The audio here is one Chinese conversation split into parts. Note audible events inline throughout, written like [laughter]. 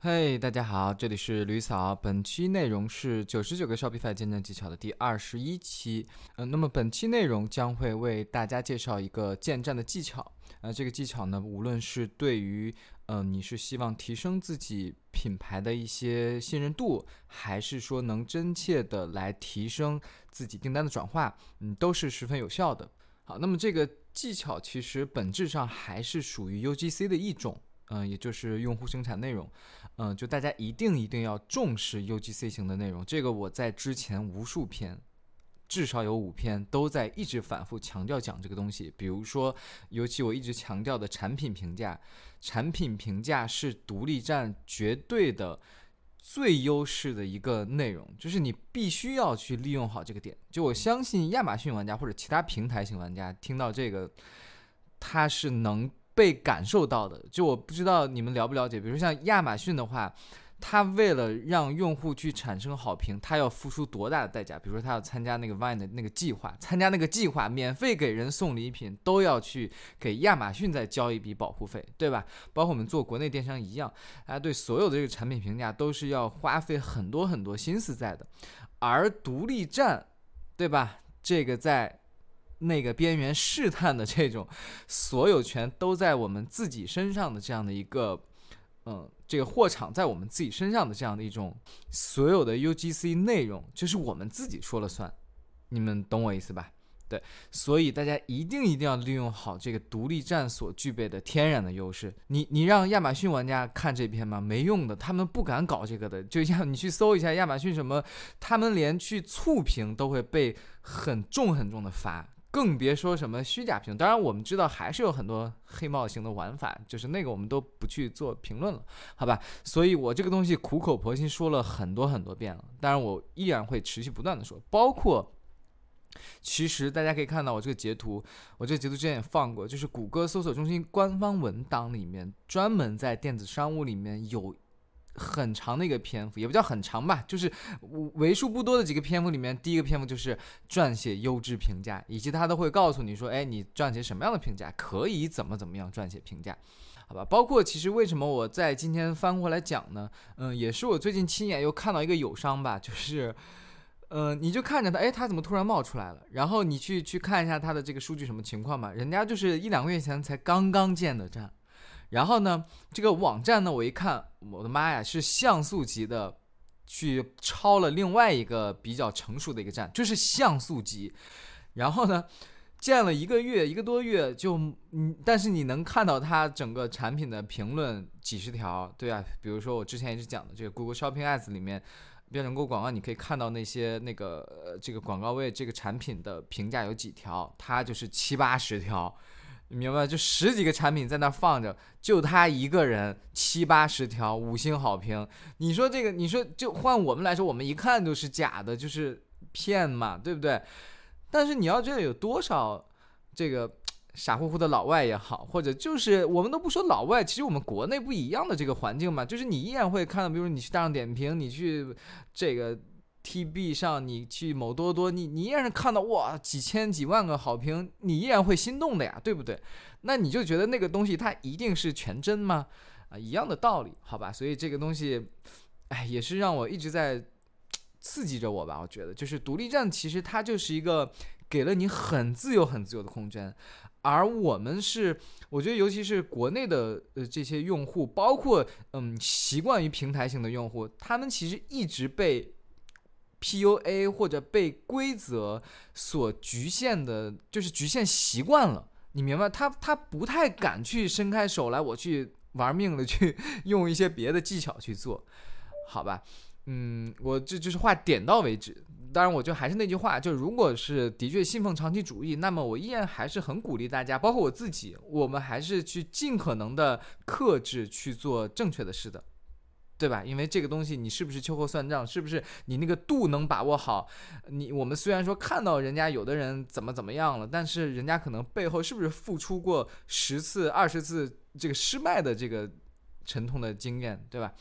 嘿，大家好，这里是吕嫂。本期内容是九十九个 Shopify 建站技巧的第二十一期。嗯，那么本期内容将会为大家介绍一个建站的技巧。呃，这个技巧呢，无论是对于嗯你是希望提升自己品牌的一些信任度，还是说能真切的来提升自己订单的转化，嗯，都是十分有效的。好，那么这个技巧其实本质上还是属于 UGC 的一种。嗯，也就是用户生产内容，嗯，就大家一定一定要重视 UGC 型的内容。这个我在之前无数篇，至少有五篇都在一直反复强调讲这个东西。比如说，尤其我一直强调的产品评价，产品评价是独立站绝对的最优势的一个内容，就是你必须要去利用好这个点。就我相信亚马逊玩家或者其他平台型玩家听到这个，他是能。被感受到的，就我不知道你们了不了解。比如像亚马逊的话，它为了让用户去产生好评，它要付出多大的代价？比如说它要参加那个 Vine 的那个计划，参加那个计划，免费给人送礼品，都要去给亚马逊再交一笔保护费，对吧？包括我们做国内电商一样，大家对所有的这个产品评价都是要花费很多很多心思在的。而独立站，对吧？这个在。那个边缘试探的这种所有权都在我们自己身上的这样的一个，嗯，这个货场在我们自己身上的这样的一种所有的 UGC 内容，就是我们自己说了算，你们懂我意思吧？对，所以大家一定一定要利用好这个独立站所具备的天然的优势。你你让亚马逊玩家看这篇吗？没用的，他们不敢搞这个的。就像你去搜一下亚马逊什么，他们连去触屏都会被很重很重的罚。更别说什么虚假评，当然我们知道还是有很多黑帽型的玩法，就是那个我们都不去做评论了，好吧？所以我这个东西苦口婆心说了很多很多遍了，当然我依然会持续不断的说，包括其实大家可以看到我这个截图，我这个截图之前也放过，就是谷歌搜索中心官方文档里面专门在电子商务里面有。很长的一个篇幅，也不叫很长吧，就是为数不多的几个篇幅里面，第一个篇幅就是撰写优质评价，以及他都会告诉你说，哎，你撰写什么样的评价，可以怎么怎么样撰写评价，好吧？包括其实为什么我在今天翻过来讲呢？嗯，也是我最近亲眼又看到一个友商吧，就是，呃，你就看着他，哎，他怎么突然冒出来了？然后你去去看一下他的这个数据什么情况嘛？人家就是一两个月前才刚刚建的站。然后呢，这个网站呢，我一看，我的妈呀，是像素级的，去抄了另外一个比较成熟的一个站，就是像素级。然后呢，建了一个月，一个多月就，嗯，但是你能看到它整个产品的评论几十条，对啊，比如说我之前一直讲的这个 Google Shopping Ads 里面标准购广告，你可以看到那些那个呃这个广告位这个产品的评价有几条，它就是七八十条。你明白，就十几个产品在那放着，就他一个人七八十条五星好评。你说这个，你说就换我们来说，我们一看就是假的，就是骗嘛，对不对？但是你要知道有多少这个傻乎乎的老外也好，或者就是我们都不说老外，其实我们国内不一样的这个环境嘛，就是你依然会看到，比如你去大众点评，你去这个。T B 上，你去某多多，你你依然看到哇几千几万个好评，你依然会心动的呀，对不对？那你就觉得那个东西它一定是全真吗？啊，一样的道理，好吧？所以这个东西，哎，也是让我一直在刺激着我吧。我觉得，就是独立站其实它就是一个给了你很自由、很自由的空间，而我们是，我觉得尤其是国内的呃这些用户，包括嗯习惯于平台型的用户，他们其实一直被。PUA 或者被规则所局限的，就是局限习惯了，你明白？他他不太敢去伸开手来，我去玩命的去 [laughs] 用一些别的技巧去做，好吧？嗯，我这就是话点到为止。当然，我就还是那句话，就如果是的确信奉长期主义，那么我依然还是很鼓励大家，包括我自己，我们还是去尽可能的克制去做正确的事的。对吧？因为这个东西，你是不是秋后算账？是不是你那个度能把握好？你我们虽然说看到人家有的人怎么怎么样了，但是人家可能背后是不是付出过十次、二十次这个失败的这个沉痛的经验，对吧？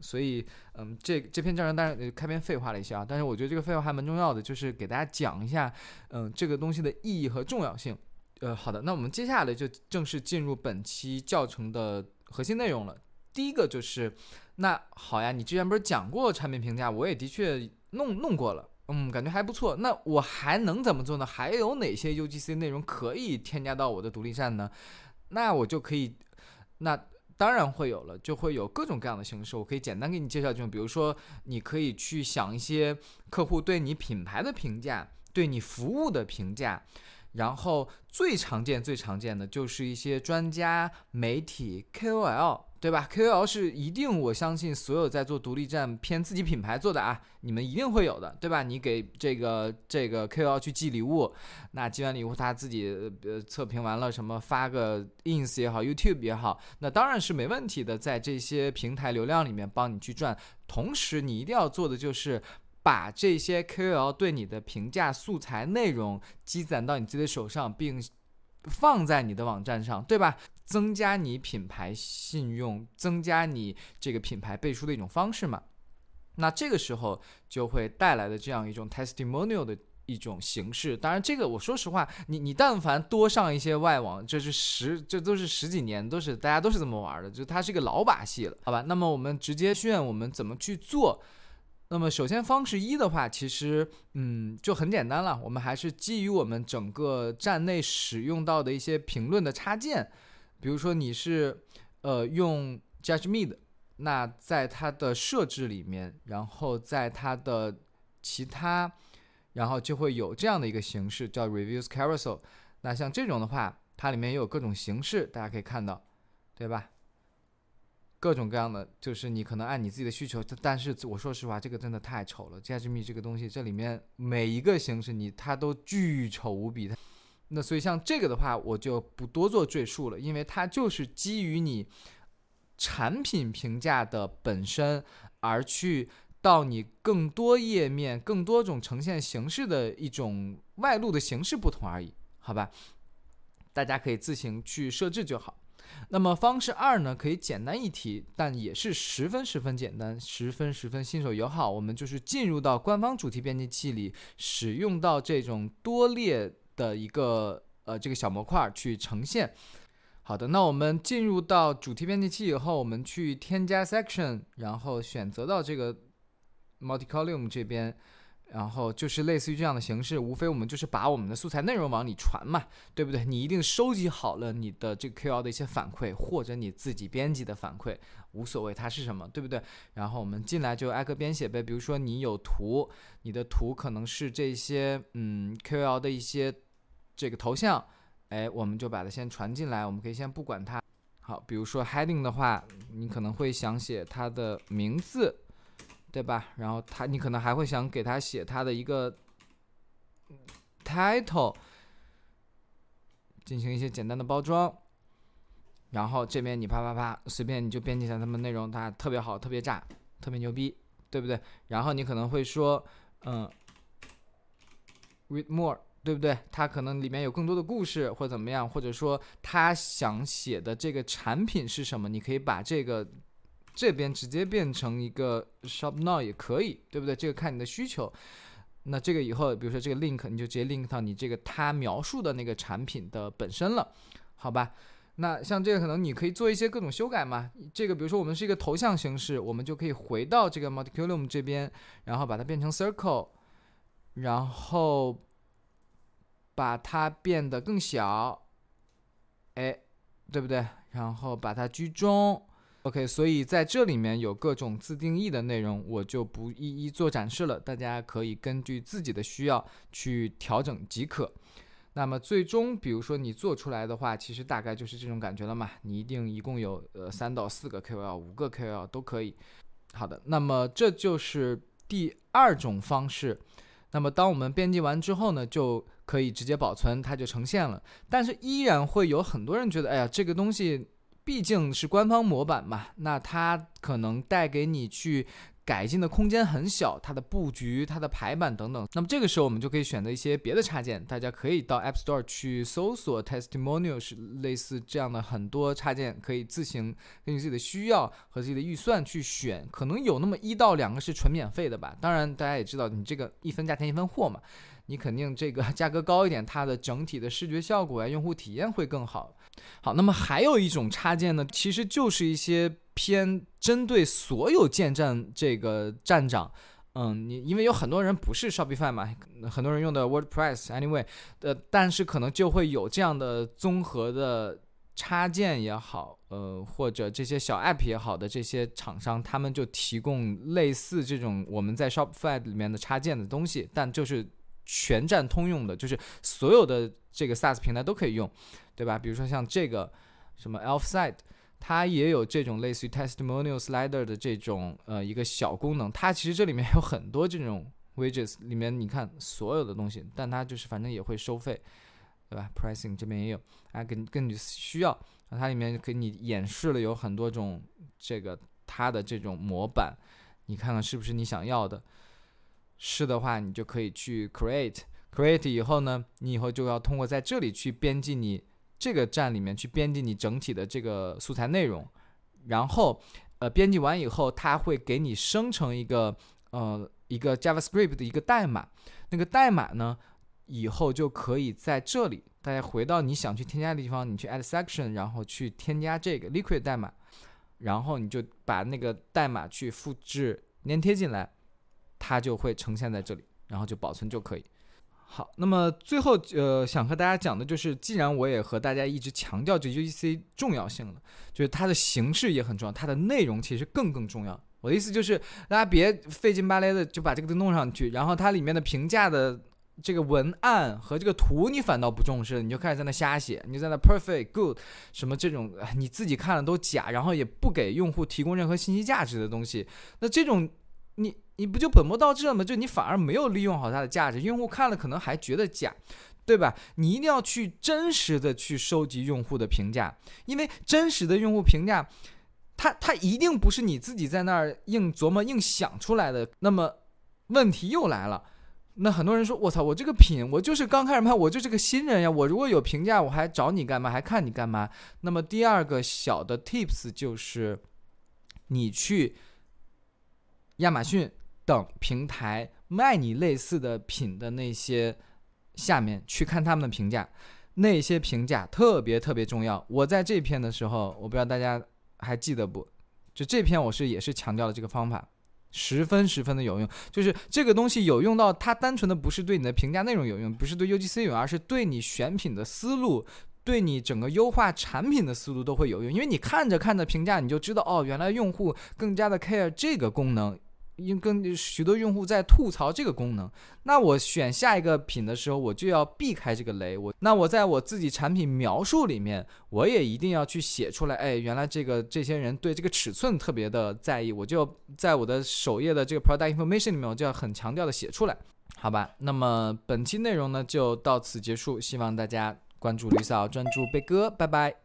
所以，嗯，这这篇章程当然开篇废话了一些啊，但是我觉得这个废话还蛮重要的，就是给大家讲一下，嗯，这个东西的意义和重要性。呃，好的，那我们接下来就正式进入本期教程的核心内容了。第一个就是，那好呀，你之前不是讲过产品评价，我也的确弄弄过了，嗯，感觉还不错。那我还能怎么做呢？还有哪些 UGC 内容可以添加到我的独立站呢？那我就可以，那当然会有了，就会有各种各样的形式。我可以简单给你介绍，就比如说，你可以去想一些客户对你品牌的评价，对你服务的评价。然后最常见、最常见的就是一些专家、媒体、KOL，对吧？KOL 是一定，我相信所有在做独立站偏自己品牌做的啊，你们一定会有的，对吧？你给这个这个 KOL 去寄礼物，那寄完礼物他自己呃测评完了，什么发个 Ins 也好，YouTube 也好，那当然是没问题的，在这些平台流量里面帮你去赚。同时，你一定要做的就是。把这些 KOL 对你的评价素材内容积攒到你自己的手上，并放在你的网站上，对吧？增加你品牌信用，增加你这个品牌背书的一种方式嘛。那这个时候就会带来的这样一种 testimonial 的一种形式。当然，这个我说实话，你你但凡多上一些外网，这是十，这都是十几年，都是大家都是这么玩的，就它是一个老把戏了，好吧？那么我们直接炫我们怎么去做。那么首先方式一的话，其实嗯就很简单了，我们还是基于我们整个站内使用到的一些评论的插件，比如说你是呃用 Judge Me 的，那在它的设置里面，然后在它的其他，然后就会有这样的一个形式叫 Reviews Carousel。那像这种的话，它里面也有各种形式，大家可以看到，对吧？各种各样的，就是你可能按你自己的需求，但是我说实话，这个真的太丑了。，JH me 这个东西，这里面每一个形式你它都巨丑无比。那所以像这个的话，我就不多做赘述了，因为它就是基于你产品评价的本身而去到你更多页面、更多种呈现形式的一种外露的形式不同而已，好吧？大家可以自行去设置就好。那么方式二呢，可以简单一提，但也是十分十分简单，十分十分新手友好。我们就是进入到官方主题编辑器里，使用到这种多列的一个呃这个小模块去呈现。好的，那我们进入到主题编辑器以后，我们去添加 section，然后选择到这个 multi column 这边。然后就是类似于这样的形式，无非我们就是把我们的素材内容往里传嘛，对不对？你一定收集好了你的这个 Q L 的一些反馈，或者你自己编辑的反馈，无所谓它是什么，对不对？然后我们进来就挨个编写呗。比如说你有图，你的图可能是这些嗯 Q L 的一些这个头像，哎，我们就把它先传进来。我们可以先不管它。好，比如说 heading 的话，你可能会想写它的名字。对吧？然后他，你可能还会想给他写他的一个 title，进行一些简单的包装。然后这边你啪啪啪，随便你就编辑下他们内容，他特别好，特别炸，特别牛逼，对不对？然后你可能会说，嗯，read more，对不对？他可能里面有更多的故事或怎么样，或者说他想写的这个产品是什么？你可以把这个。这边直接变成一个 shop now 也可以，对不对？这个看你的需求。那这个以后，比如说这个 link，你就直接 link 到你这个他描述的那个产品的本身了，好吧？那像这个可能你可以做一些各种修改嘛。这个比如说我们是一个头像形式，我们就可以回到这个 multiculum 这边，然后把它变成 circle，然后把它变得更小，哎，对不对？然后把它居中。OK，所以在这里面有各种自定义的内容，我就不一一做展示了，大家可以根据自己的需要去调整即可。那么最终，比如说你做出来的话，其实大概就是这种感觉了嘛。你一定一共有呃三到四个 KOL，五个 KOL 都可以。好的，那么这就是第二种方式。那么当我们编辑完之后呢，就可以直接保存，它就呈现了。但是依然会有很多人觉得，哎呀，这个东西。毕竟是官方模板嘛，那它可能带给你去改进的空间很小，它的布局、它的排版等等。那么这个时候我们就可以选择一些别的插件，大家可以到 App Store 去搜索 Testimonial，是类似这样的很多插件，可以自行根据自己的需要和自己的预算去选。可能有那么一到两个是纯免费的吧。当然大家也知道，你这个一分价钱一分货嘛。你肯定这个价格高一点，它的整体的视觉效果啊，用户体验会更好。好，那么还有一种插件呢，其实就是一些偏针对所有建站这个站长。嗯，你因为有很多人不是 Shopify 嘛，很多人用的 WordPress，anyway，呃，但是可能就会有这样的综合的插件也好，呃，或者这些小 App 也好的这些厂商，他们就提供类似这种我们在 Shopify 里面的插件的东西，但就是全站通用的，就是所有的这个 SaaS 平台都可以用，对吧？比如说像这个什么 ElfSite。它也有这种类似于 testimonial slider 的这种呃一个小功能，它其实这里面 [laughs] 有很多这种 widgets，里面你看所有的东西，但它就是反正也会收费，对吧？pricing 这边也有，啊，根根据需要，它里面给你演示了有很多种这个它的这种模板，你看看是不是你想要的？是的话，你就可以去 create，create 以后呢，你以后就要通过在这里去编辑你。这个站里面去编辑你整体的这个素材内容，然后，呃，编辑完以后，它会给你生成一个呃一个 JavaScript 的一个代码，那个代码呢，以后就可以在这里，大家回到你想去添加的地方，你去 Add Section，然后去添加这个 Liquid 代码，然后你就把那个代码去复制粘贴进来，它就会呈现在这里，然后就保存就可以。好，那么最后呃，想和大家讲的就是，既然我也和大家一直强调这 UGC 重要性了，就是它的形式也很重要，它的内容其实更更重要。我的意思就是，大家别费劲巴拉的就把这个都弄上去，然后它里面的评价的这个文案和这个图你反倒不重视，你就开始在那瞎写，你就在那 perfect good 什么这种你自己看了都假，然后也不给用户提供任何信息价值的东西，那这种。你你不就本末倒置了吗？就你反而没有利用好它的价值，用户看了可能还觉得假，对吧？你一定要去真实的去收集用户的评价，因为真实的用户评价，它它一定不是你自己在那儿硬琢磨硬想出来的。那么问题又来了，那很多人说，我操，我这个品我就是刚开始卖，我就是个新人呀，我如果有评价，我还找你干嘛？还看你干嘛？那么第二个小的 tips 就是，你去。亚马逊等平台卖你类似的品的那些，下面去看他们的评价，那些评价特别特别重要。我在这篇的时候，我不知道大家还记得不？就这篇我是也是强调了这个方法，十分十分的有用。就是这个东西有用到它单纯的不是对你的评价内容有用，不是对 UGC 有用，而是对你选品的思路。对你整个优化产品的思路都会有用，因为你看着看着评价，你就知道哦，原来用户更加的 care 这个功能，因跟许多用户在吐槽这个功能。那我选下一个品的时候，我就要避开这个雷。我那我在我自己产品描述里面，我也一定要去写出来。哎，原来这个这些人对这个尺寸特别的在意，我就在我的首页的这个 product information 里面，我就要很强调的写出来，好吧？那么本期内容呢就到此结束，希望大家。关注吕嫂，专注贝哥，拜拜。